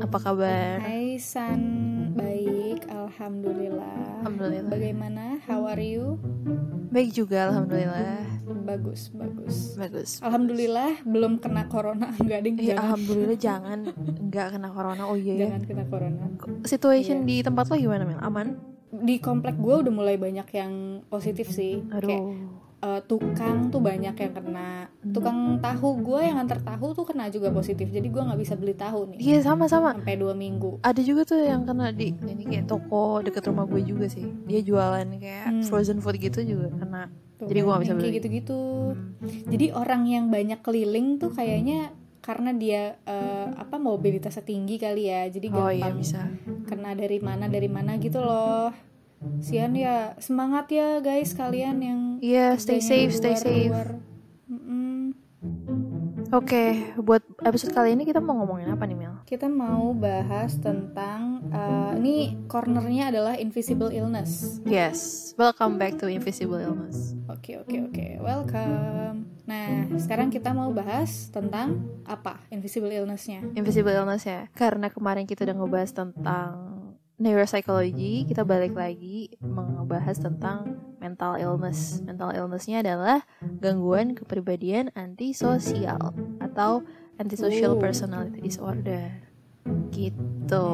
Apa kabar? Hai San, baik, alhamdulillah. Alhamdulillah. Bagaimana? How are you? Baik juga alhamdulillah. Bagus, bagus. Bagus. Alhamdulillah belum kena corona, enggak ding, Eh, jangan. alhamdulillah jangan nggak kena corona. Oh iya ya. Jangan kena corona. Situation Iya. di tempat lo gimana Mil? Aman? Di komplek gue udah mulai banyak yang positif sih. Kayak Eh, tukang tuh banyak yang kena. Tukang tahu gue yang antar tahu tuh kena juga positif. Jadi gue nggak bisa beli tahu nih Iya sama-sama. sampai dua minggu. Ada juga tuh yang kena di ini kayak toko deket rumah gue juga sih. Dia jualan kayak Hmm. frozen food gitu juga kena. Tuh, Jadi gua nggak bisa yang kayak beli. gitu-gitu. Hmm. Jadi orang yang banyak keliling tuh kayaknya karena dia eh, apa mobilitasnya tinggi kali ya. Jadi Oh gampang iya bisa. kena dari mana dari mana gitu loh. Sian ya, semangat ya guys kalian yang Iya, stay kerjanya safe, stay luar- safe. luar. Mm-mm. Oke, buat episode kali ini kita mau ngomongin apa nih Mil? Kita mau bahas tentang eh, ini cornernya adalah invisible illness. Yes, welcome back to Invisible Illness. Oke oke oke, welcome. Nah sekarang kita mau bahas tentang apa invisible illnessnya. Invisible Illness ya. Karena kemarin kita udah ngebahas tentang neuropsychology, kita balik lagi membahas tentang mental illness. Mental illnessnya adalah gangguan kepribadian antisosial atau antisocial Oh. personality disorder. Gitu.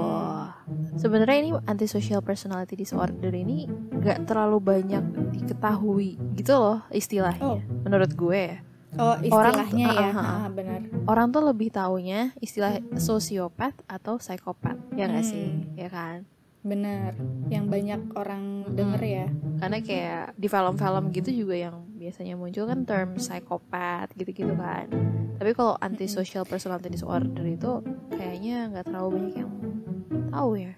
Sebenarnya ini antisocial personality disorder ini nggak terlalu banyak diketahui gitu loh istilahnya. Oh. Menurut gue ya. Oh Orang- istilahnya ya, ah, ah, ah. Ah, benar. orang tuh lebih taunya istilah sosiopat atau psikopat ya Hmm. sih ya kan Benar, yang banyak orang denger ya. karena kayak di film-film gitu juga yang biasanya muncul kan term psikopat gitu-gitu kan tapi kalau antisocial personality disorder itu kayaknya nggak terlalu banyak yang tahu ya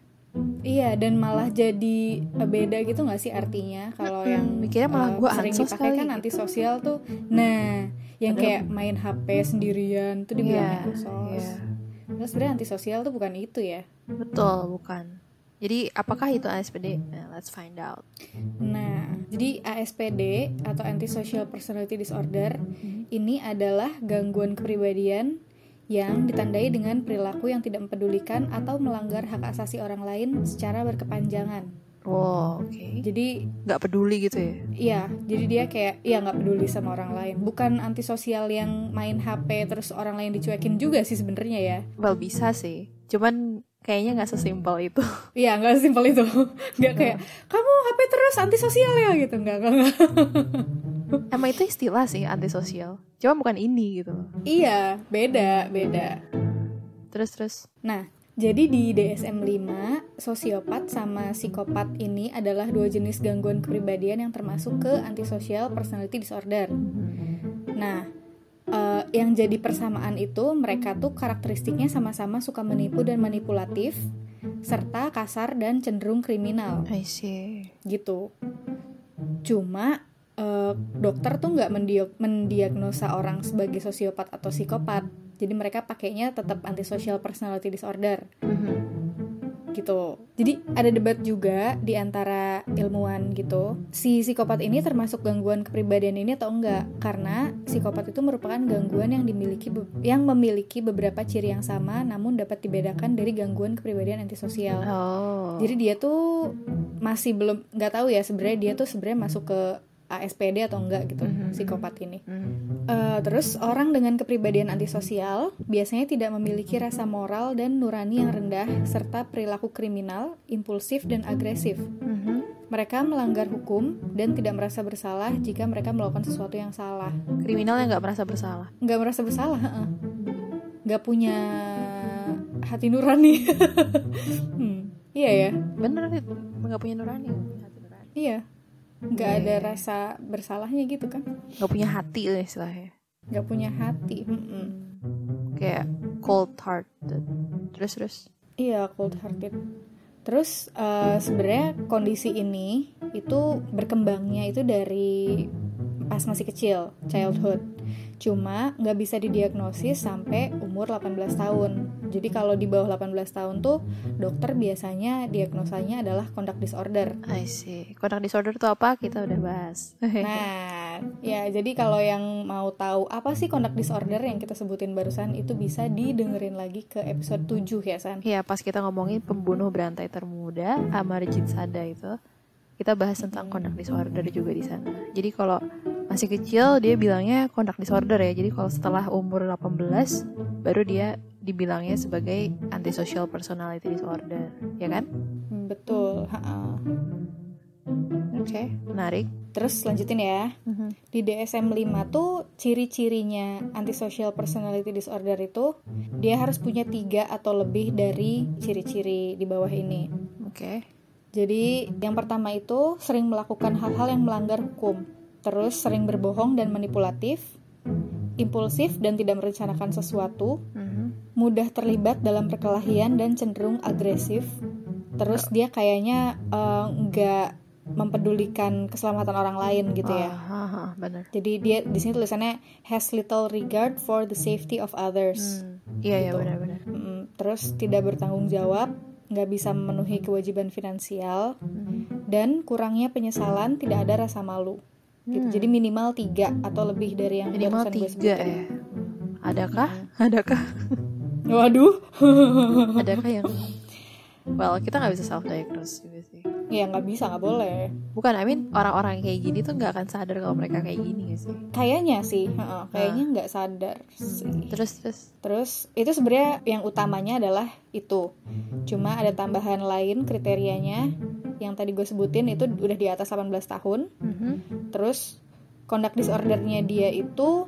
Iya, dan malah jadi beda gitu nggak sih artinya kalau yang mikirnya malah eh, gua sering ansos dipakai kan gitu. antisosial tuh. Nah, yang Padahal- kayak main HP sendirian tuh dibilang Iya, antisos. iya. Terus sebenarnya antisosial tuh bukan itu ya. betul bukan jadi apakah itu ASPD Nah, let's find out Nah, jadi ASPD atau Antisocial Personality Disorder ini adalah gangguan kepribadian yang ditandai dengan perilaku yang tidak mempedulikan atau melanggar hak asasi orang lain secara berkepanjangan. wow oke Jadi nggak peduli gitu ya Iya, jadi dia kayak ya nggak peduli sama orang lain. Bukan antisosial yang main HP terus orang lain dicuekin juga sih sebenarnya ya. well bisa sih cuman kayaknya nggak sesimpel itu Iya, nggak simpel itu. Nggak kayak kamu HP terus antisosial ya gitu. Nggak, nggak. Emang itu istilah sih antisosial. Cuma bukan ini gitu. Iya, beda, beda. Terus terus. Nah, jadi di DSM-5, sosiopat sama psikopat ini adalah dua jenis gangguan kepribadian yang termasuk ke antisocial personality disorder. Nah, eh, yang jadi persamaan itu mereka tuh karakteristiknya sama-sama suka menipu dan manipulatif, serta kasar dan cenderung kriminal I see. gitu. Cuma eh, dokter tuh nggak mendiagnosa orang sebagai sosiopat atau psikopat. Jadi mereka pakainya tetap antisocial personality disorder Mhm. Gitu. Jadi ada debat juga di antara ilmuwan gitu. Si psikopat ini termasuk gangguan kepribadian ini atau enggak? Karena psikopat itu merupakan gangguan yang dimiliki yang memiliki beberapa ciri yang sama namun dapat dibedakan dari gangguan kepribadian antisosial. Oh. Jadi dia tuh masih belum nggak tahu ya sebenarnya dia tuh sebenarnya masuk ke ASPD atau enggak gitu Mhm. psikopat ini. Mhm. Eh, terus orang dengan kepribadian antisosial biasanya tidak memiliki rasa moral dan nurani yang rendah serta perilaku kriminal, impulsif dan agresif. Mhm. Mereka melanggar hukum dan tidak merasa bersalah jika mereka melakukan sesuatu yang salah. kriminal yang nggak merasa bersalah Nggak merasa bersalah, nggak punya hati nurani. hmm, iya ya, bener nggak punya nurani hati nurani iya. Nggak Iya, ada rasa bersalahnya gitu kan? nggak punya hati lah istilahnya Nggak punya hati. mm-mm. kayak cold hearted terus terus Iya, cold hearted. Terus eh, sebenarnya kondisi ini itu berkembangnya itu dari pas masih kecil, childhood. Cuma nggak bisa didiagnosis sampai umur 18 tahun. Jadi kalau di bawah 18 tahun tuh dokter biasanya diagnosanya adalah conduct disorder. I see conduct disorder itu apa kita udah bahas Nah, ya jadi kalau yang mau tahu apa sih conduct disorder yang kita sebutin barusan itu bisa didengerin lagi ke episode 7 ya San. Iya pas kita ngomongin pembunuh berantai termuda Amarjit Sada itu kita bahas tentang conduct disorder juga di sana. Jadi kalau masih kecil dia bilangnya conduct disorder ya. Jadi kalau setelah umur 18 baru dia dibilangnya sebagai antisocial personality disorder, ya kan? Hmm, Betul. Oke, menarik. Terus lanjutin ya. Mhm. Di DSM-5 tuh ciri-cirinya antisocial personality disorder itu dia harus punya tiga atau lebih dari ciri-ciri di bawah ini. Oke. Jadi yang pertama itu sering melakukan hal-hal yang melanggar hukum, terus sering berbohong dan manipulatif, impulsif dan tidak merencanakan sesuatu, Mhm. mudah terlibat dalam perkelahian dan cenderung agresif. Terus dia kayaknya eh, nggak mempedulikan keselamatan orang lain gitu ya. Ah, ah, ah, benar. Jadi dia di sini tulisannya has little regard for the safety of others. Hmm, Iya ya Gitu. benar-benar. Mm, Terus tidak bertanggung jawab, nggak bisa memenuhi kewajiban finansial, Mhm. dan kurangnya penyesalan, tidak ada rasa malu. Gitu. Hmm. Jadi minimal tiga atau lebih dari yang Minimal gue tiga sebutin. ya. Adakah? Adakah? Waduh, Adakah yang Well, kita nggak bisa self diagnose juga sih. ya nggak bisa, nggak boleh. Bukan, I mean orang-orang kayak gini tuh nggak akan sadar kalau mereka kayak gini gak sih? Kayaknya sih, heeh, kayaknya nggak sadar sih. Terus terus. Terus itu sebenarnya yang utamanya adalah itu. Cuma ada tambahan lain kriterianya yang tadi gue sebutin itu udah di atas 18 tahun. Mhm. Terus conduct disordernya dia itu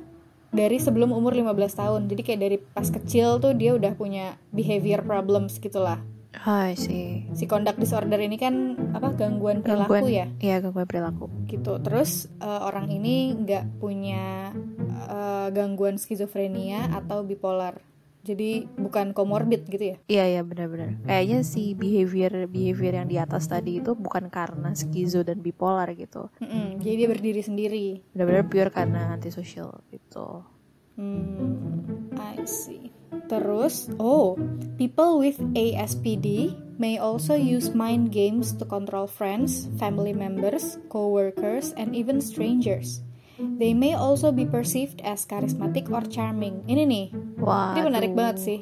dari sebelum umur 15 tahun. Jadi kayak dari pas kecil tuh dia udah punya behavior problems gitulah. I see. Si conduct disorder ini kan apa gangguan perilaku Gangguan, ya Iya gangguan perilaku. gitu. Terus eh, orang ini nggak punya eh, gangguan skizofrenia atau bipolar. Jadi bukan komorbid gitu ya. Iya iya benar-benar. Kayaknya si behavior behavior yang di atas tadi itu bukan karena skizo dan bipolar gitu. Mm-mm, jadi dia berdiri sendiri. Benar-benar pure karena antisocial gitu. Hmm, I see. Terus, oh, people with ASPD may also use mind games to control friends, family members, co-workers, and even strangers. They may also be perceived as charismatic or charming. Ini nih, Wah. ini menarik banget sih.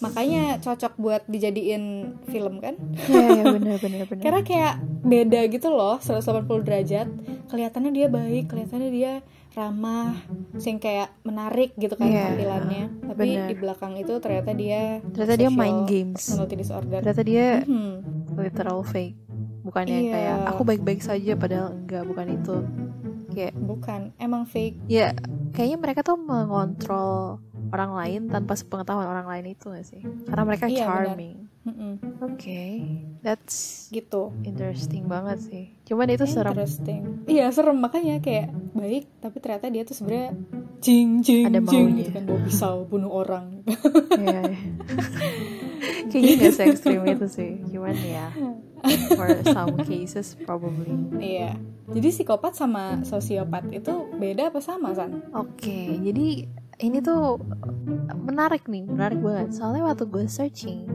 Makanya cocok buat dijadiin film kan? Iya iya benar-benar benar. Karena kayak beda gitu loh 180 derajat Kelihatannya dia baik, kelihatannya dia ramah Sing kayak menarik gitu kan Iya, tampilannya Tapi benar. di belakang itu ternyata dia Ternyata dia main games. disorder Ternyata dia Mhm. literal fake. Bukannya Iya. kayak aku baik-baik saja padahal enggak, bukan itu. Kayak Bukan, emang fake ya kayaknya mereka tuh mengontrol orang lain tanpa sepengetahuan orang lain itu gak sih? Karena mereka Iya, charming. Oke, that's Gitu interesting banget sih. Cuman itu serem. Interesting Iya serem, makanya kayak baik Tapi ternyata dia tuh sebenarnya Jing, jing, Ada jing maunya. gitu kan Bawa pisau, bunuh orang Iya. iya. Kayaknya gak se ekstrim itu sih. Cuman ya for some cases probably. Iya Jadi psikopat sama sosiopat itu beda apa sama San? Oke, jadi ini tuh menarik nih, menarik banget. Soalnya waktu gue searching,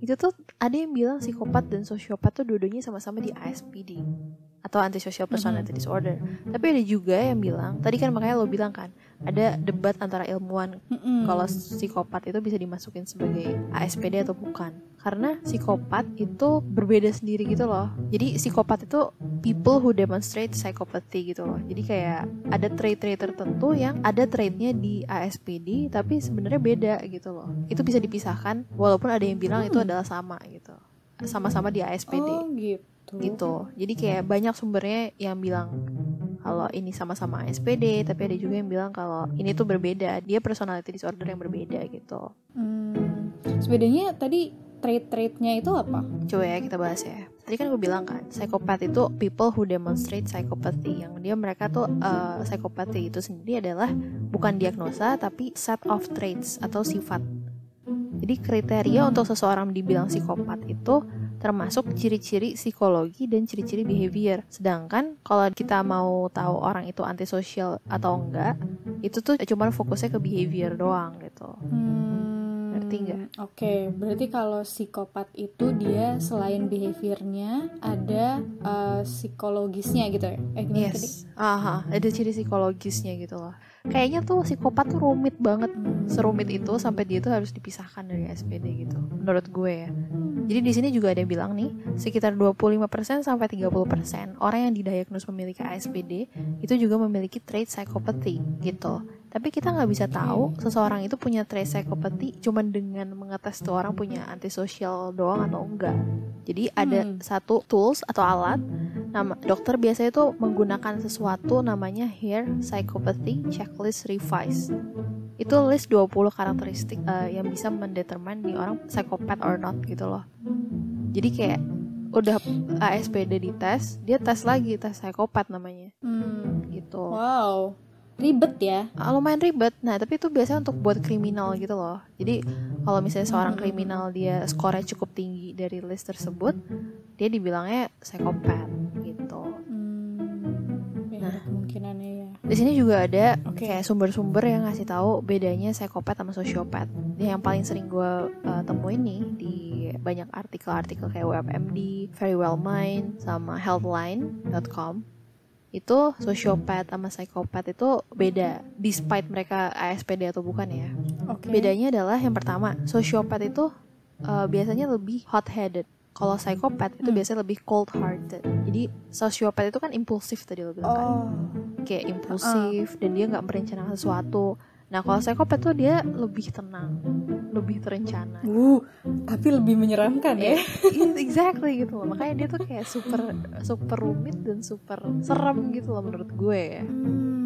itu tuh ada yang bilang psikopat dan sosiopat tuh dua-duanya sama-sama di ASPD atau antisocial personality disorder. Tapi ada juga yang bilang, tadi kan makanya lo bilang kan, ada debat antara ilmuwan. Kalau psikopat itu bisa dimasukin sebagai ASPD atau bukan. Karena psikopat itu berbeda sendiri gitu loh. Jadi psikopat itu people who demonstrate psychopathy gitu loh. Jadi kayak ada trait-trait tertentu yang ada traitnya di ASPD tapi sebenarnya beda gitu loh. Itu bisa dipisahkan walaupun ada yang bilang itu adalah sama gitu. Sama-sama di ASPD Oh gitu. Gitu. Jadi kayak banyak sumbernya yang bilang kalau ini sama-sama SPD tapi ada juga yang bilang kalau ini tuh berbeda. Dia personality disorder yang berbeda gitu. Hmm. Sebedanya tadi trait-traitnya itu apa? coba ya kita bahas ya. Tadi kan gue bilang kan psikopat itu people who demonstrate psychopathy. Yang dia mereka tuh uh, psychopathy itu sendiri adalah bukan diagnosa tapi set of traits atau sifat. Jadi kriteria untuk seseorang dibilang psikopat itu termasuk ciri-ciri psikologi dan ciri-ciri behavior. Sedangkan kalau kita mau tahu orang itu antisosial atau enggak, itu tuh cuma fokusnya ke behavior doang gitu. Hmm, Ngerti nggak? Oke, berarti kalau psikopat itu dia selain behaviornya ada eh, psikologisnya gitu ya? Eh tadi? Yes. Aha, ada ciri psikologisnya gitu loh. Kayaknya tuh psikopat tuh rumit banget. Serumit itu sampai dia tuh harus dipisahkan dari SPD gitu. Menurut gue ya. Jadi di sini juga ada yang bilang nih, sekitar 25% sampai 30% orang yang didiagnos memiliki ASPD itu juga memiliki trait psychopathy gitu. Tapi kita nggak bisa tahu seseorang itu punya trait psychopathy cuman dengan mengetes tuh orang punya antisosial doang atau enggak. Jadi ada Hmm. satu tools atau alat nama dokter biasanya tuh menggunakan sesuatu namanya Hair Psychopathy Checklist Revise. Itu list 20 karakteristik eh, yang bisa mendetermine nih orang psikopat or not gitu loh. Jadi kayak udah ASPD dites, dia tes lagi tes psikopat namanya Hmm. gitu. Wow, ribet ya? Ah, lumayan ribet. Nah, tapi itu biasanya untuk buat kriminal gitu loh. Jadi kalau misalnya seorang Hmm. kriminal dia skornya cukup tinggi dari list tersebut, dia dibilangnya psikopat gitu. Hmm, ya, Nah. kemungkinannya ya. Di sini juga ada Oke. kayak sumber-sumber yang ngasih tahu bedanya psikopat sama sosiopat. Yang paling sering gue uh, temuin nih di banyak artikel-artikel kayak WebMD, Very Well Mind, sama Healthline.com. Itu sosiopat sama psikopat itu beda, despite mereka ASPD atau bukan ya. Oke. Bedanya adalah yang pertama, sosiopat itu uh, biasanya lebih hot-headed. Kalau psikopat itu Hmm. biasanya lebih cold-hearted. Jadi sosiopat itu kan impulsif tadi lo bilang kan Oh, kayak impulsif dan dia nggak merencanakan sesuatu. Nah kalau psikopat tuh dia lebih tenang, lebih terencana. uh, tapi lebih menyeramkan ya? Iya, exactly gitu loh. Makanya dia tuh kayak super super rumit dan super serem gitu loh menurut gue ya. Hmm,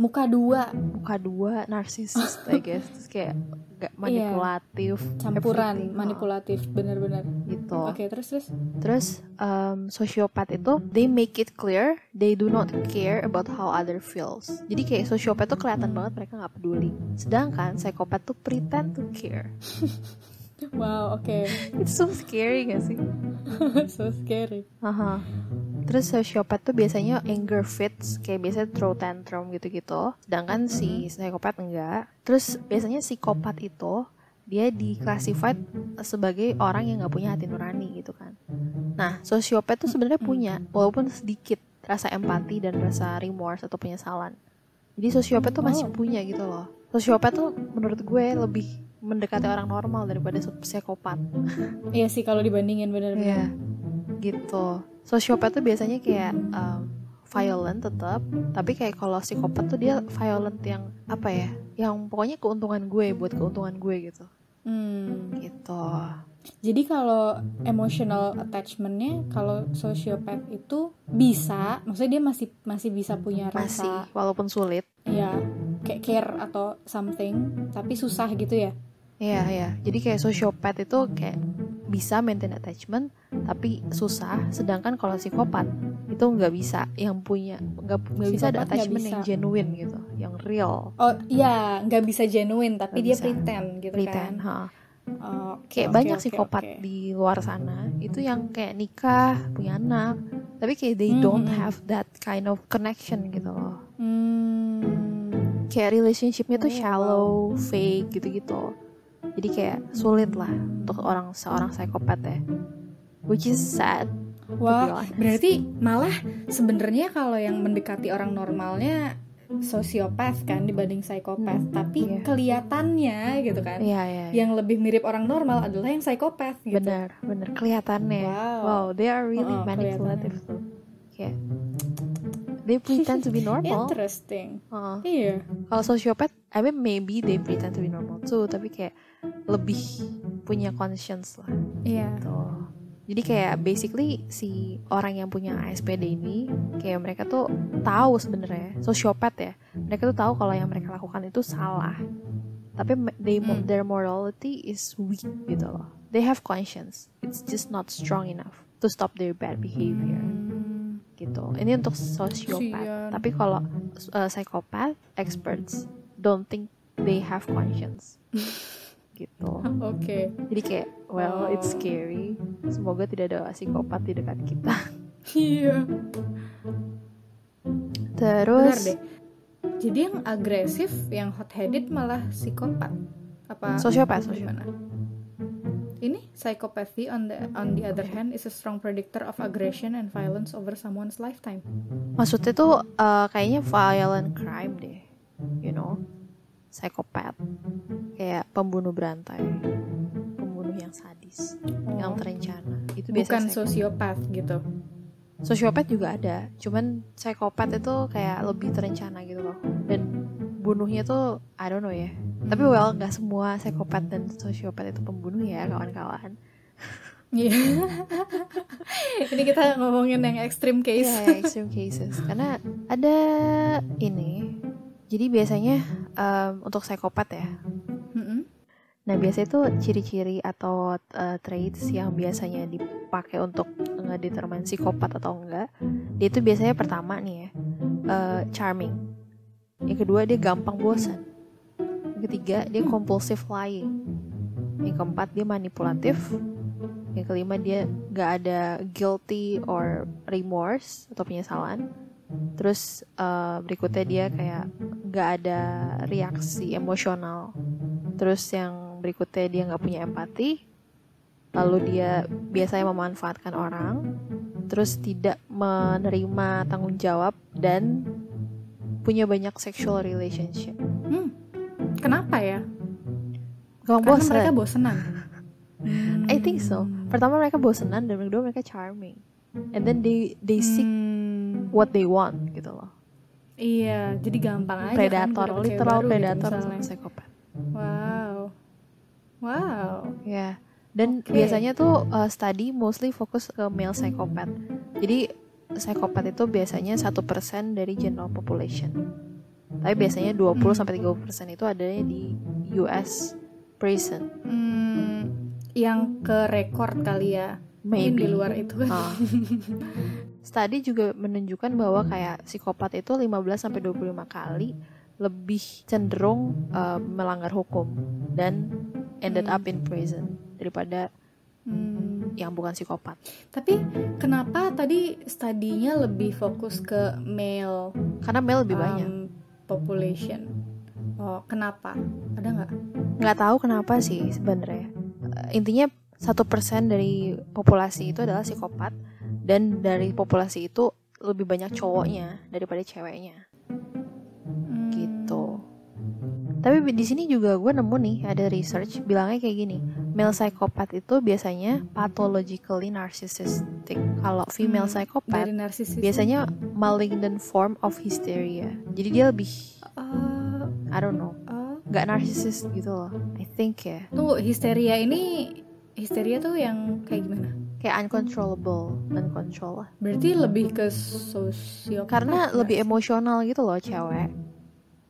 muka dua, Muka dua narsisis, I guess. Terus kayak gak manipulatif, campuran, everything, manipulatif, bener-bener. gitu. Oke, terus terus. Terus um, sosiopat itu they make it clear they do not care about how other feels. Jadi kayak sosiopat tuh kelihatan banget mereka nggak peduli. Sedangkan psikopat tuh pretend to care. Wow, oke, It's so scary gak sih? so scary. Aha. Terus sosiopat tuh biasanya anger fits, kayak biasanya throw tantrum gitu-gitu. Sedangkan si psikopat enggak. Terus biasanya psikopat itu dia diklasified sebagai orang yang nggak punya hati nurani gitu kan. Nah, sosiopat tuh sebenarnya punya, walaupun sedikit rasa empati dan rasa remorse atau penyesalan. Jadi sosiopat tuh masih Oh. punya gitu loh. Sosiopat tuh menurut gue lebih mendekati orang normal daripada psikopat. Iya sih kalau dibandingin bener-bener. Iya, gitu. Sosiopat tuh biasanya kayak um, violent tetap, tapi kayak kalau psikopat tuh dia violent yang apa ya? Yang pokoknya keuntungan gue buat keuntungan gue gitu. Hmm. Gitu. Jadi kalau emotional attachmentnya kalau sosiopat itu bisa, maksudnya dia masih masih bisa punya Masih rasa walaupun sulit. ya kayak care atau something, tapi susah gitu ya. Iya, iya. Jadi kayak sosiopat itu kayak bisa maintain attachment tapi susah sedangkan kalau psikopat itu nggak bisa yang punya nggak nggak bisa ada attachment yang bisa. genuine gitu yang real Oh iya, nggak bisa genuine tapi Nggak dia bisa. pretend gitu pretend kan. ha. Oh, oke, kayak oke, banyak oke, psikopat oke. di luar sana itu yang kayak nikah punya anak tapi kayak they Hmm, don't hmm, hmm. have that kind of connection gitu loh Hmm. kayak relationshipnya tuh Oh, shallow fake gitu-gitu jadi kayak sulit lah untuk orang seorang psikopat ya which is sad Wah, honest. berarti malah sebenarnya kalau yang mendekati orang normalnya sosiopat kan dibanding psikopat, Hmm, tapi iya. kelihatannya gitu kan. Iya, iya. iya. Yang lebih mirip orang normal adalah yang psikopat gitu. Benar, benar kelihatannya. Wow. Wow, they are really Oh, manipulative. Kayak they pretend to be normal. Interesting. Heeh. Iya. Kalau sociopath, I mean maybe they pretend to be normal too, tapi kayak lebih punya conscience lah. Iya. Tuh. Jadi kayak basically si orang yang punya ASPD ini kayak mereka tuh tahu sebenarnya sosiopat ya. Mereka tuh tahu kalau yang mereka lakukan itu salah. Tapi they, Hmm. their morality is weak gitu loh. They have conscience. It's just not strong enough to stop their bad behavior Hmm. gitu. Ini untuk sosiopat. Tapi kalau uh, psychopath experts don't think they have conscience. gitu. Oke. Jadi kayak well Oh. it's scary. Semoga tidak ada psikopat di dekat kita. Iya. Benar Terus deh. Jadi yang agresif, yang hot headed malah psikopat. Apa Sosiopat, gimana? Ini psychopathy on the on the other hand is a strong predictor of aggression and violence over someone's lifetime. maksudnya tuh uh, kayaknya violent crime deh. You know. Psikopat. Kayak pembunuh berantai. Pembunuh yang sadis, yang Oh, terencana. Itu bukan sosiopat gitu. Sosiopat juga ada, cuman psikopat itu kayak lebih terencana gitu loh. Dan bunuhnya tuh I don't know ya. Tapi well nggak semua psikopat dan sosiopat itu pembunuh ya kawan-kawan. Iya. Ini kita ngomongin yang extreme case. Iya, extreme cases. Karena ada ini. Jadi biasanya em, untuk psikopat ya. Mm-mm. Nah biasanya itu ciri-ciri atau uh, traits yang biasanya dipakai untuk ngedetermine psikopat atau enggak. Dia itu biasanya pertama nih ya, uh, charming. Yang kedua dia gampang bosan. Yang ketiga dia compulsive lying. Yang keempat dia manipulatif. Yang kelima dia nggak ada guilty or remorse atau penyesalan. Terus uh, berikutnya dia kayak nggak ada reaksi emosional. Terus yang berikutnya dia nggak punya empati. Lalu dia biasanya memanfaatkan orang. Terus tidak menerima tanggung jawab dan punya banyak sexual relationship. Hmm. Kenapa ya? Gampang Karena bosan. mereka bosenan. I think so. Pertama mereka bosenan dan kedua mereka charming. And then they they seek Hmm. What they want gitu loh. Iya, jadi gampang aja kan Predator, cewek literal gitu predator misalnya. sama psikopat. Wow. Wow. Ya. Dan Oke. biasanya tuh uh, study mostly fokus ke male psychopath. Jadi psikopat itu biasanya satu persen dari general population. Tapi biasanya 20 Hmm. sampai 30 persen itu adanya di US prison. Hmm, yang ke rekor kali ya. Mungkin Maybe. di luar itu kan. Ah. Study juga menunjukkan bahwa kayak psikopat itu 15 sampai 25 kali lebih cenderung uh, melanggar hukum dan ended up in prison daripada Hmm. yang bukan psikopat. Tapi kenapa tadi studinya lebih fokus ke male Karena male lebih um, banyak. population? Oh, kenapa? Ada nggak? nggak tahu kenapa sih sebenarnya Eh, intinya satu persen dari populasi itu adalah psikopat dan dari populasi itu lebih banyak cowoknya daripada ceweknya. Hmm. gitu. Tapi di sini juga gue nemu nih ada research bilangnya kayak gini. Male psychopath itu biasanya pathologically narcissistic. Kalau female Hmm, psychopath biasanya malignant form of hysteria. Jadi dia lebih Oh, I don't know oh. nggak narcissist gitu loh I think ya. Tunggu, histeria ini histeria tuh yang kayak gimana? Kayak uncontrollable uncontrol Berarti lebih ke sosiopat. karena lebih emosional gitu loh cewek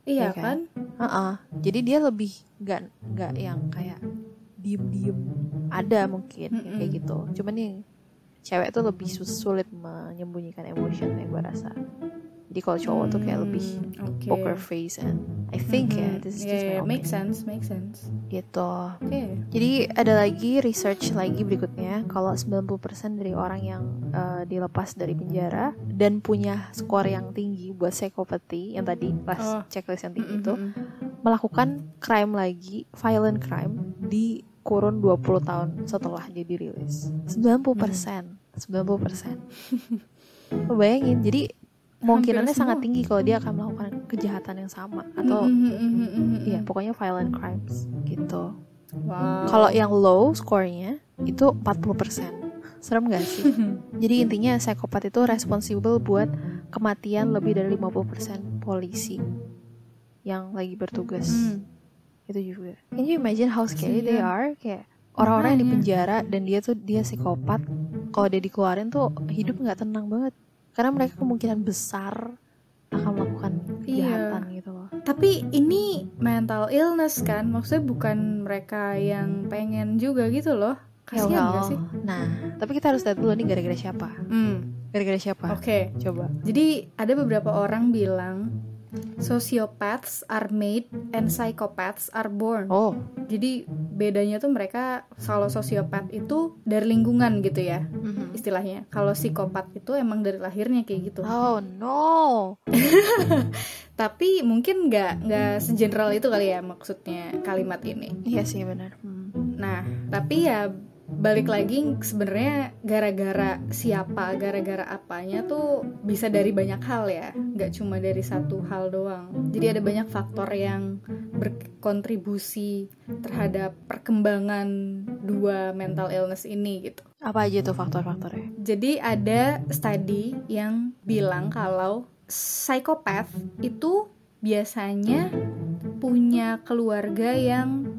Iya ya kan? kan? Heeh. jadi dia lebih nggak nggak yang kayak diem diem ada mungkin yang kayak Mm-mm. gitu cuman nih cewek tuh lebih sulit menyembunyikan emotion yang gue rasa jadi kalau cowok tuh kayak lebih Hmm, oke. poker face and I think ya Mhm. this is Yeah, just my yeah, make sense, make sense. gitu Oke. Jadi ada lagi research lagi berikutnya kalau 90% dari orang yang eh, dilepas dari penjara dan punya skor yang tinggi buat psychopathy yang tadi pas Oh. checklist yang tinggi itu melakukan crime lagi, violent crime di kurun 20 tahun setelah dia dirilis. 90%, 90%. Lo bayangin, jadi kemungkinannya sangat tinggi kalau dia akan melakukan kejahatan yang sama atau Mm, mm, mm, mm, mm, ya pokoknya violent crimes gitu. Wow. Kalau yang low skornya itu 40%. Serem gak sih? Jadi intinya psikopat itu responsible buat kematian lebih dari 50% polisi yang lagi bertugas. Hmm. Itu juga. Can you imagine how scary they Kasian. are? Kayak orang-orang yang di penjara dan dia tuh dia psikopat. Kalau dia dikeluarin tuh hidup nggak tenang banget. Karena mereka kemungkinan besar akan melakukan kejahatan gitu loh. Tapi ini mental illness kan, maksudnya bukan mereka yang pengen juga gitu loh. Ya Kasihan well. gak sih? Nah, tapi kita harus lihat dulu nih gara-gara siapa. Hmm, Gara-gara siapa? Oke, Coba. jadi ada beberapa orang bilang sociopaths are made and psychopaths are born. Oh, Jadi bedanya tuh mereka kalau sosiopat itu dari lingkungan gitu ya mhm. Istilahnya. Kalau psikopat itu emang dari lahirnya kayak gitu. oh no. Tapi mungkin nggak nggak segeneral itu kali ya maksudnya kalimat ini. Iya sih benar. Hmm. Nah, tapi ya balik lagi sebenarnya gara-gara siapa, gara-gara apanya tuh bisa dari banyak hal ya, nggak cuma dari satu hal doang. Jadi ada banyak faktor yang berkontribusi terhadap perkembangan dua mental illness ini gitu. Apa aja tuh faktor-faktornya? Jadi ada study yang bilang kalau psikopat itu biasanya punya keluarga yang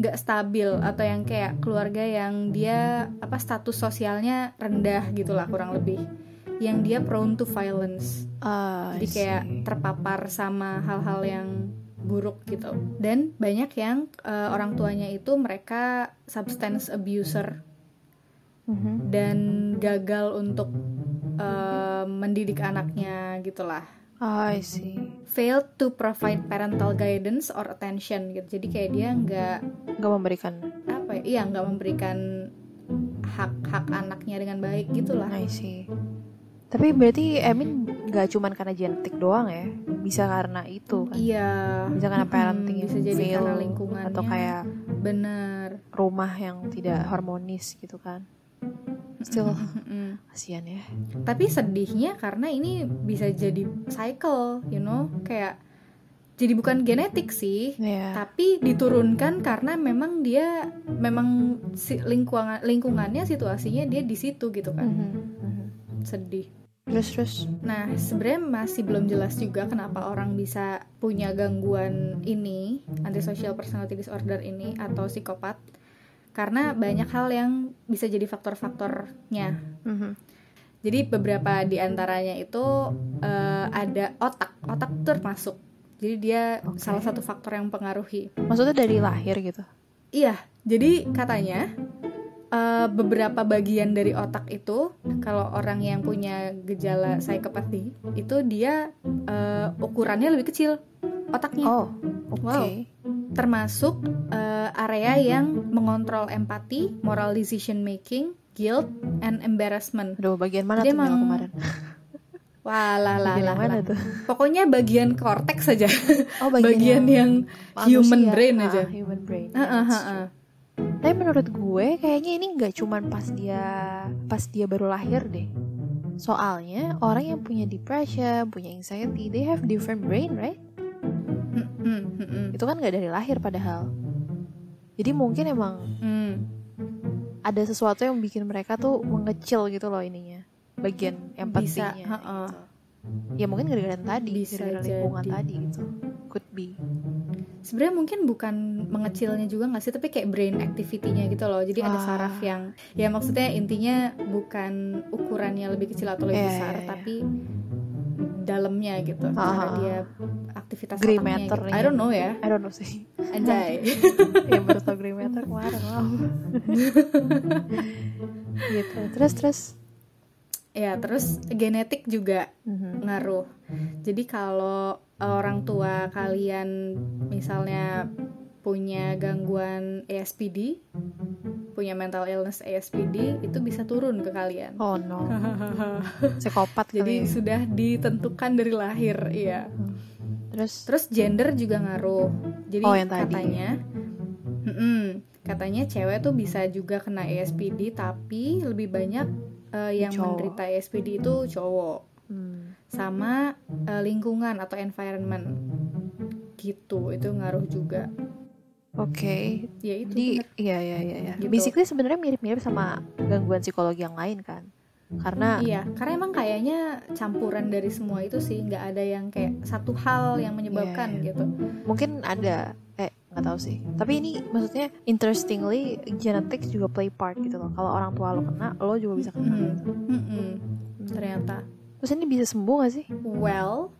nggak stabil atau yang kayak keluarga yang dia apa status sosialnya rendah gitulah kurang lebih. Yang dia prone to violence. Ah, jadi kayak terpapar sama hal-hal yang buruk gitu. Dan banyak yang eh, orang tuanya itu mereka substance abuser. Mhm. dan gagal untuk eh, mendidik anaknya gitulah Ah, I see. failed to provide parental guidance or attention gitu jadi kayak dia nggak Gak memberikan. apa ya iya nggak memberikan hak hak anaknya dengan baik gitulah I see. Tapi berarti Emin gak cuman karena genetik doang ya? Bisa karena itu kan? iya Bisa karena parenting yang bisa jadi fail karena lingkungannya atau kayak bener rumah yang tidak harmonis gitu kan? Still kasihan ya. tapi sedihnya karena ini bisa jadi cycle you know kayak jadi bukan genetik sih Iya. tapi diturunkan karena memang dia memang si, lingkungan lingkungannya situasinya dia di situ gitu kan Mhm, mhm. sedih Terus terus. nah sebenarnya masih belum jelas juga kenapa orang bisa punya gangguan ini antisocial personality disorder ini atau psikopat karena banyak hal yang bisa jadi faktor-faktornya Mhm. jadi beberapa di antaranya itu eh, ada otak otak termasuk jadi dia Oke. salah satu faktor yang mempengaruhi Maksudnya dari lahir gitu? Iya, jadi katanya eh, beberapa bagian dari otak itu kalau orang yang punya gejala psikopati itu dia eh, ukurannya lebih kecil otaknya, Oh, oke. Wow. Termasuk eh, area yang mengontrol empati, moral decision making, guilt, and embarrassment. Aduh, bagian mana Dia tuh emang- kemarin? Wah lah lah Bagian lah, yang mana lah. tuh? Pokoknya bagian korteks saja, Oh, bagian, yang, human manusia. brain Ah, aja. human brain. That's ah, ah. true. Tapi menurut gue kayaknya ini nggak cuman pas dia pas dia baru lahir deh. Soalnya orang yang punya depression, punya anxiety, they have different brain, right? Itu kan nggak dari lahir padahal. Jadi mungkin emang Hmm. ada sesuatu yang bikin mereka tuh mengecil gitu loh ininya, bagian empatinya. Bisa, gitu. Ya mungkin gara-gara tadi, gara-gara lingkungan jadi. tadi gitu. Could be. sebenarnya mungkin bukan mengecilnya juga nggak sih tapi kayak brain activity-nya gitu loh jadi ada Ah. saraf yang ya maksudnya intinya bukan ukurannya lebih kecil atau lebih Iya, besar iya, iya. tapi dalamnya gitu Ah, karena ah, dia aktivitas matter gitu. I don't know ya I don't know sih. anjay ya baru tau matter kemarin wow. gitu. Terus terus. ya terus genetik juga Mhm. ngaruh jadi kalau orang tua kalian misalnya punya gangguan ASPD punya mental illness ASPD itu bisa turun ke kalian Oh no. Psikopat Jadi kali ya. sudah ditentukan dari lahir, iya. Terus Terus gender juga ngaruh. Jadi Oh, yang katanya, Mm-mm. katanya cewek tuh bisa juga kena ASPD, tapi lebih banyak eh, yang Cowok. menderita ASPD itu cowok. hmm, sama uh, lingkungan atau environment gitu itu ngaruh juga Oke, okay. ya itu Jadi, iya iya iya. iya. Gitu. Basically sebenarnya mirip-mirip sama gangguan psikologi yang lain kan. Karena iya karena emang kayaknya campuran dari semua itu sih nggak ada yang kayak satu hal yang menyebabkan Iya. gitu mungkin ada eh nggak tahu sih. Tapi ini maksudnya interestingly genetics juga play part gitu loh. Kalau orang tua lo kena, lo juga bisa kena. Mm-mm. gitu. Mm-mm. ternyata Terus ini bisa sembuh gak sih? well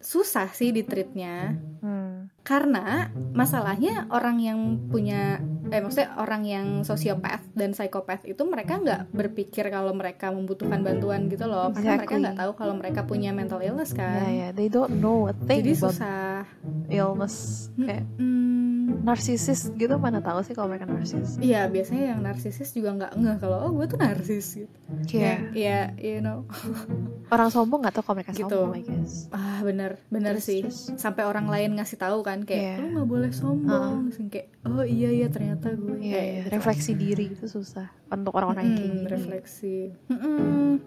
susah sih di treatnya Hmm. Karena masalahnya orang yang punya eh maksudnya orang yang sosiopat dan psikopat itu mereka nggak berpikir kalau mereka membutuhkan bantuan gitu loh karena mereka nggak tahu kalau mereka punya mental illness kan ya, they don't know a thing jadi about susah illness. Kayak Hmm, narsisis gitu mana tahu sih kalau mereka narsis. Iya biasanya yang narsisis juga nggak ngeh kalau oh gue tuh narsis gitu. Kayak Iya, you know. orang sombong nggak tahu kalau mereka Gitu. sombong, I guess. Ah bener Terus, sih. terus. Sampai orang lain ngasih tahu kan kayak Iya. lu nggak boleh sombong. Terus kayak oh iya iya ternyata gue. Iya, iya. gitu. refleksi diri itu susah untuk orang-orang yang kayak gini. refleksi. Mm-mm.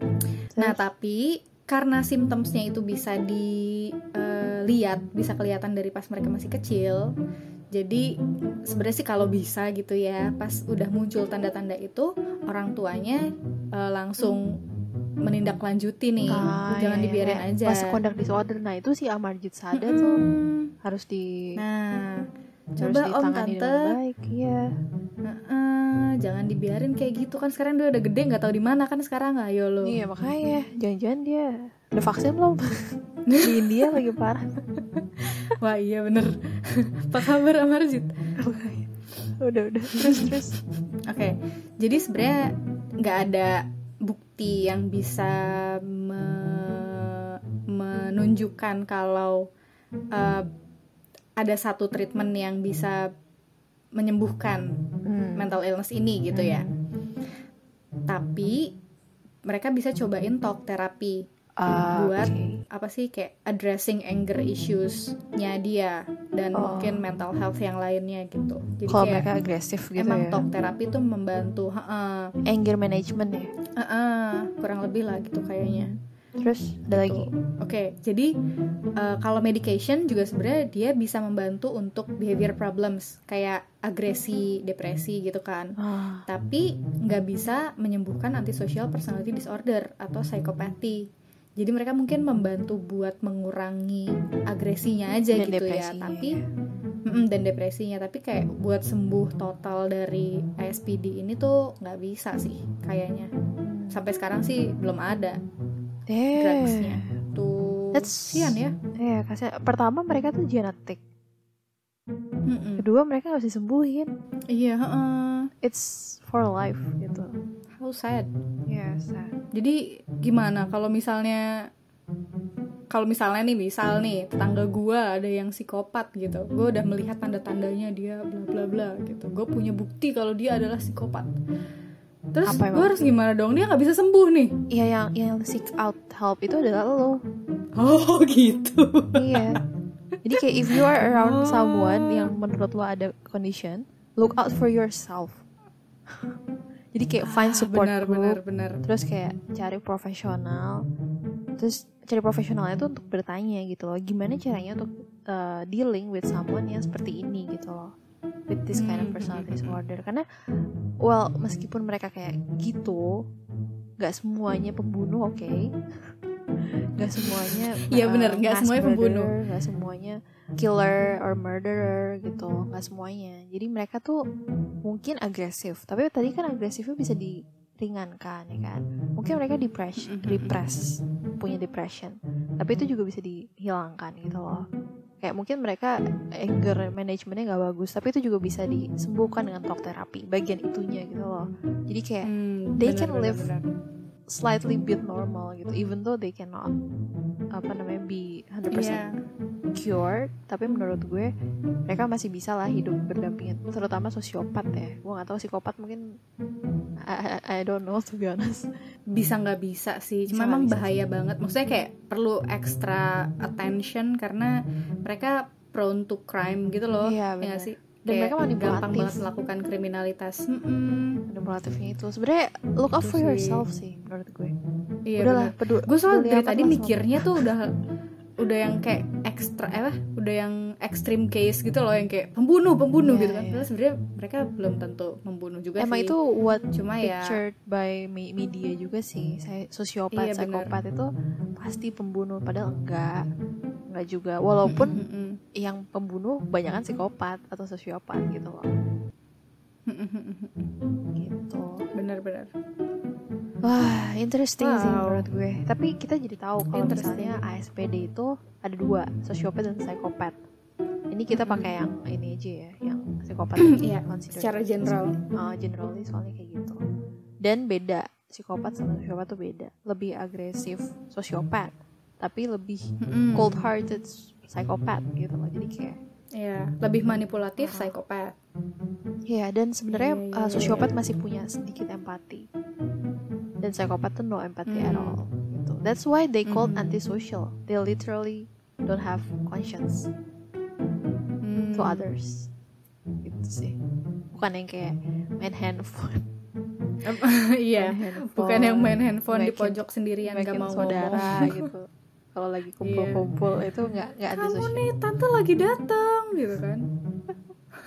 Nah tapi karena simptomsnya itu bisa dilihat, bisa kelihatan dari pas mereka masih kecil. Jadi sebenarnya sih kalau bisa gitu ya, pas udah muncul tanda-tanda itu, orang tuanya eh, langsung menindaklanjuti nih, Ah, jangan iya, iya. dibiarin Kayak aja. Pas conduct disorder, nah itu si Amarjid Sada tuh Mm-mm. harus di Nah, harus coba om ditangani tante, baik. Iya. Heeh, jangan dibiarin kayak gitu kan sekarang dia udah gede nggak tahu di mana kan sekarang ayo lo. Iya makanya jangan-jangan dia udah vaksin belum? di India lagi parah. Wah iya bener Apa kabar Amarjit? udah udah terus terus. Oke Jadi sebenarnya nggak ada bukti yang bisa me- menunjukkan kalau uh, ada satu treatment yang bisa menyembuhkan Hmm. mental illness ini gitu ya. Tapi mereka bisa cobain talk terapi Ah, buat oke. apa sih kayak addressing anger issues-nya dia dan Oh. mungkin mental health yang lainnya gitu. Jadi Kalau mereka agresif gitu emang ya. talk terapi tuh membantu, heeh, Anger management ya. heeh, kurang lebih lah gitu kayaknya. Terus ada lagi. Oke, jadi eh, kalau medication juga sebenarnya dia bisa membantu untuk behavior problems kayak agresi, depresi gitu kan. Ah, Tapi nggak bisa menyembuhkan antisocial personality disorder atau psikopati. Jadi mereka mungkin membantu buat mengurangi agresinya aja dan gitu ya. Tapi ya. Dan depresinya. Tapi kayak buat sembuh total dari ASPD ini tuh nggak bisa sih kayaknya. Sampai sekarang sih belum ada Damn. drugsnya. Tuh, That's kasihan ya. Iya, kasihan. Pertama mereka tuh genetik. Mm-mm. Kedua mereka nggak bisa sembuhin. Iya, heeh. It's for life gitu. How sad. Iya, sad. Jadi gimana kalau misalnya kalau misalnya nih misal nih tetangga gua ada yang psikopat gitu, gue udah melihat tanda-tandanya dia bla bla bla gitu, gue punya bukti kalau dia adalah psikopat. Terus Apa gue harus gimana dong? Dia nggak bisa sembuh nih. Iya yang yang seek out help itu adalah lo. Oh gitu. iya. Jadi kayak if you are around Oh. someone yang menurut lo ada condition, look out for yourself. Jadi kayak find support benar group, benar benar. terus kayak cari profesional. Terus cari profesionalnya itu untuk bertanya gitu loh, gimana caranya untuk uh, dealing with someone yang seperti ini gitu loh. With this kind of Hmm. personality disorder karena well meskipun mereka kayak gitu nggak semuanya pembunuh oke. Nggak semuanya Iya uh, bener, nggak semuanya pembunuh. murderer, nggak semuanya killer or murderer gitu. Nggak semuanya. Jadi mereka tuh mungkin agresif. Tapi tadi kan agresifnya bisa diringankan ya kan? Mungkin mereka depression Mm-hmm. depress punya depression. Tapi itu juga bisa dihilangkan gitu loh. Kayak mungkin mereka anger managementnya nggak bagus tapi itu juga bisa disembuhkan dengan talk terapi bagian itunya gitu loh. Jadi kayak Hmm, they benar, can live benar. Slightly bit normal gitu even though they cannot apa namanya be 100% Iya. cured tapi menurut gue mereka masih bisa lah hidup berdampingan terutama sosiopat ya. Gue nggak tahu psikopat mungkin I, I, I don't know to be honest. Bisa nggak bisa sih cuma nggak emang bisa bahaya banget. Maksudnya kayak perlu extra attention karena mereka prone to crime gitu loh Iya, ya sih Dan kayak mereka manipulatif. gampang banget melakukan kriminalitas Mm-mm. manipulatifnya itu sebenarnya look out for sih. yourself sih menurut gue iya udahlah peduli gue soal dari tadi mikirnya tuh udah udah yang kayak ekstra apa udah yang extreme case gitu loh yang kayak pembunuh pembunuh Iya, gitu kan iya. Padahal sebenarnya mereka belum tentu membunuh juga emang sih itu what cuma ya pictured by me- media juga sih saya sosiopat Iya, bener. psikopat itu pasti pembunuh padahal enggak enggak juga. Walaupun Mm-mm. yang pembunuh banyak kan psikopat atau sosiopat gitu loh. Gitu. Bener-bener wah interesting sih Wow. menurut gue. Tapi kita jadi tahu kalau misalnya ASPD itu ada dua sosiopat dan psikopat. Ini kita pakai yang ini aja ya yang psikopat Iya, consider secara general. uh, generally soalnya kayak gitu. Dan beda psikopat sama sosiopat tuh beda. Lebih agresif sosiopat tapi lebih Mm-mm. cold hearted psikopat gitu loh jadi kayak Iya, lebih manipulatif psikopat ya dan sebenarnya Iya, iya, uh, iya, sosiopat masih punya sedikit empati. Dan psikopat tuh no empathy at Hmm. all gitu. That's why they called antisocial. They literally don't have conscience Hmm. to others. Gitu sih. Bukan yang kayak main handphone. Iya. Bukan yang main handphone. di pojok sendirian gak mau saudara ngomong. gitu kalau lagi kumpul-kumpul itu nggak nggak kamu nih tante lagi datang gitu kan.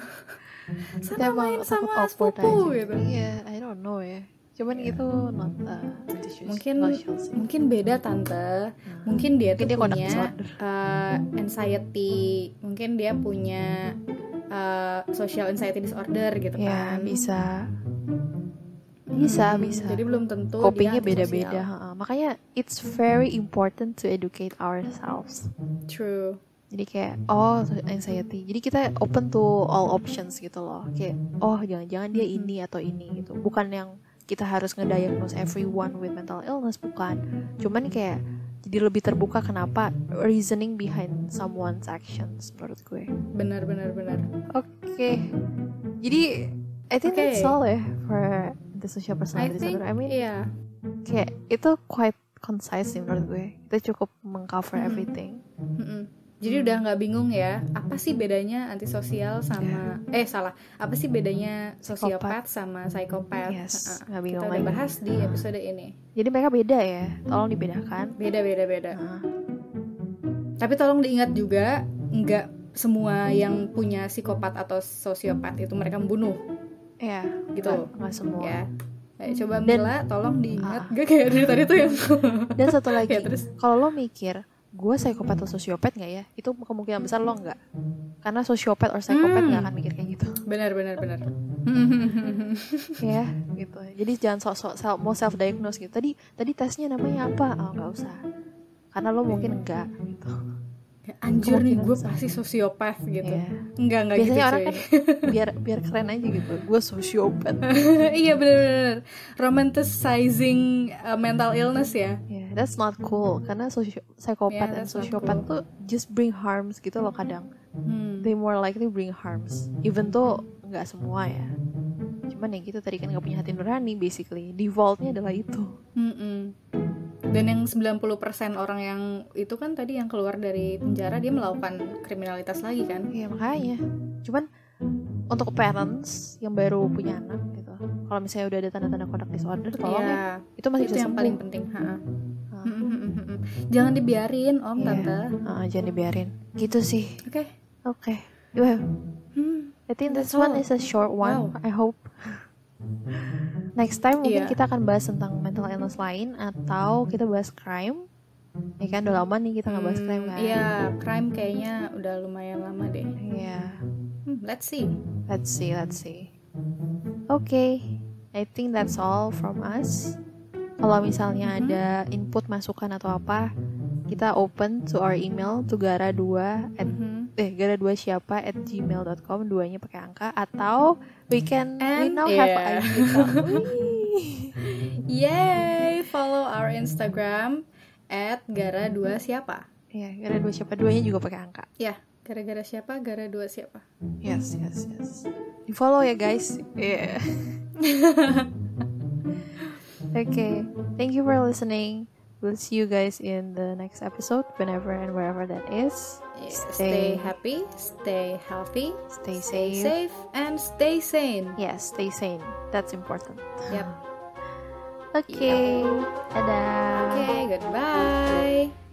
Sana emang main sama sepupu gitu. Iya I don't know ya. Cuman itu not uh, mungkin sih. mungkin beda tante. Nah, mungkin dia Mungkin tuh dia punya uh, anxiety. Mungkin dia punya uh, social anxiety disorder gitu ya kan. bisa bisa Hmm, bisa. jadi belum tentu kopinya beda-beda makanya it's very important to educate ourselves. True. Jadi kayak oh anxiety. Jadi kita open to all options gitu loh. Kayak oh jangan-jangan dia ini atau ini gitu. Bukan yang kita harus ngediagnose everyone with mental illness bukan. Cuman kayak jadi lebih terbuka kenapa reasoning behind someone's actions menurut gue. Benar benar benar. Oke. Jadi I think Oke. that's all ya for the social I personality think disorder I mean iya kayak itu quite concise sih menurut gue kita cukup mengcover Mhm. everything Mm-mm. Jadi udah nggak bingung ya, apa sih bedanya antisosial sama eh salah, apa sih bedanya sosiopat sama psikopat? Yes, nggak bingung Kita udah lagi. bahas di episode ini. Jadi mereka beda ya, tolong dibedakan. Beda beda beda. Nah, Tapi tolong diingat juga, nggak semua yang punya psikopat atau sosiopat itu mereka membunuh, ya, Gitu. nggak- semua. ya. Kayak coba Dan- Mila, tolong diingat. Ah. Gue kayak dari tadi tuh yang Dan satu lagi, Ya, terus? kalau lo mikir gue psikopat atau sosiopat nggak ya? Itu kemungkinan besar lo nggak, karena sosiopat atau psikopat Hmm. nggak akan mikir kayak gitu, benar benar benar. ya, gitu. Jadi jangan sok-sok self- mau self diagnose gitu. Tadi tadi tesnya namanya apa? Oh nggak usah, karena lo mungkin enggak gitu. Anjir nih, gue pasti sosiopat gitu. Iya. Enggak enggak Biasanya gitu orang cuy. kan biar biar keren aja gitu. Gue sosiopat. iya bener-bener romanticizing uh, mental illness ya Yeah, that's not cool. Karena sosio- psikopat Yeah, dan sosiopat cool. tuh just bring harms gitu loh kadang. hmm. They more likely bring harms. Even tuh nggak semua ya. Cuman ya gitu tadi kan nggak punya hati nurani basically. Defaultnya adalah itu. Mm-mm. Dan yang 90% orang yang itu kan tadi yang keluar dari penjara dia melakukan kriminalitas lagi kan Iya makanya. Cuman untuk parents yang baru punya anak gitu. Kalau misalnya udah ada tanda-tanda conduct disorder, tolong ya. Iya, Itu masih itu bisa yang sembuh. paling penting ha. Ah, jangan dibiarin om Iya. tante ah, jangan dibiarin. Gitu sih. oke Oke. Well, Hmm. I think this one is a short one. Wow. I hope. Next time mungkin Iya. kita akan bahas tentang mental illness lain atau kita bahas crime. Ya kan udah lama nih kita nggak bahas crime Hmm, kan. iya crime kayaknya udah lumayan lama deh Iya. Hmm, let's see Let's see, let's see. Oke, I think that's all from us. Kalau misalnya Mhm. ada input, masukan atau apa, kita open to our email to gara2 at Mhm. Eh gara dua siapa at gmail.com duanya pakai angka atau we can we And- now have yeah. Account. Wih. Yay, follow our Instagram at gara dua siapa? Iya, gara dua siapa duanya juga pakai angka. Ya, gara-gara siapa? Gara dua siapa? Yes, yes, yes. Di follow ya guys. Yeah. okay, thank you for listening. We'll see you guys in the next episode, whenever and wherever that is. Yeah, stay happy, stay healthy, stay stay safe. safe, and stay sane. Yes, stay sane. That's important. Yep. Okay, dadah. Okay, goodbye.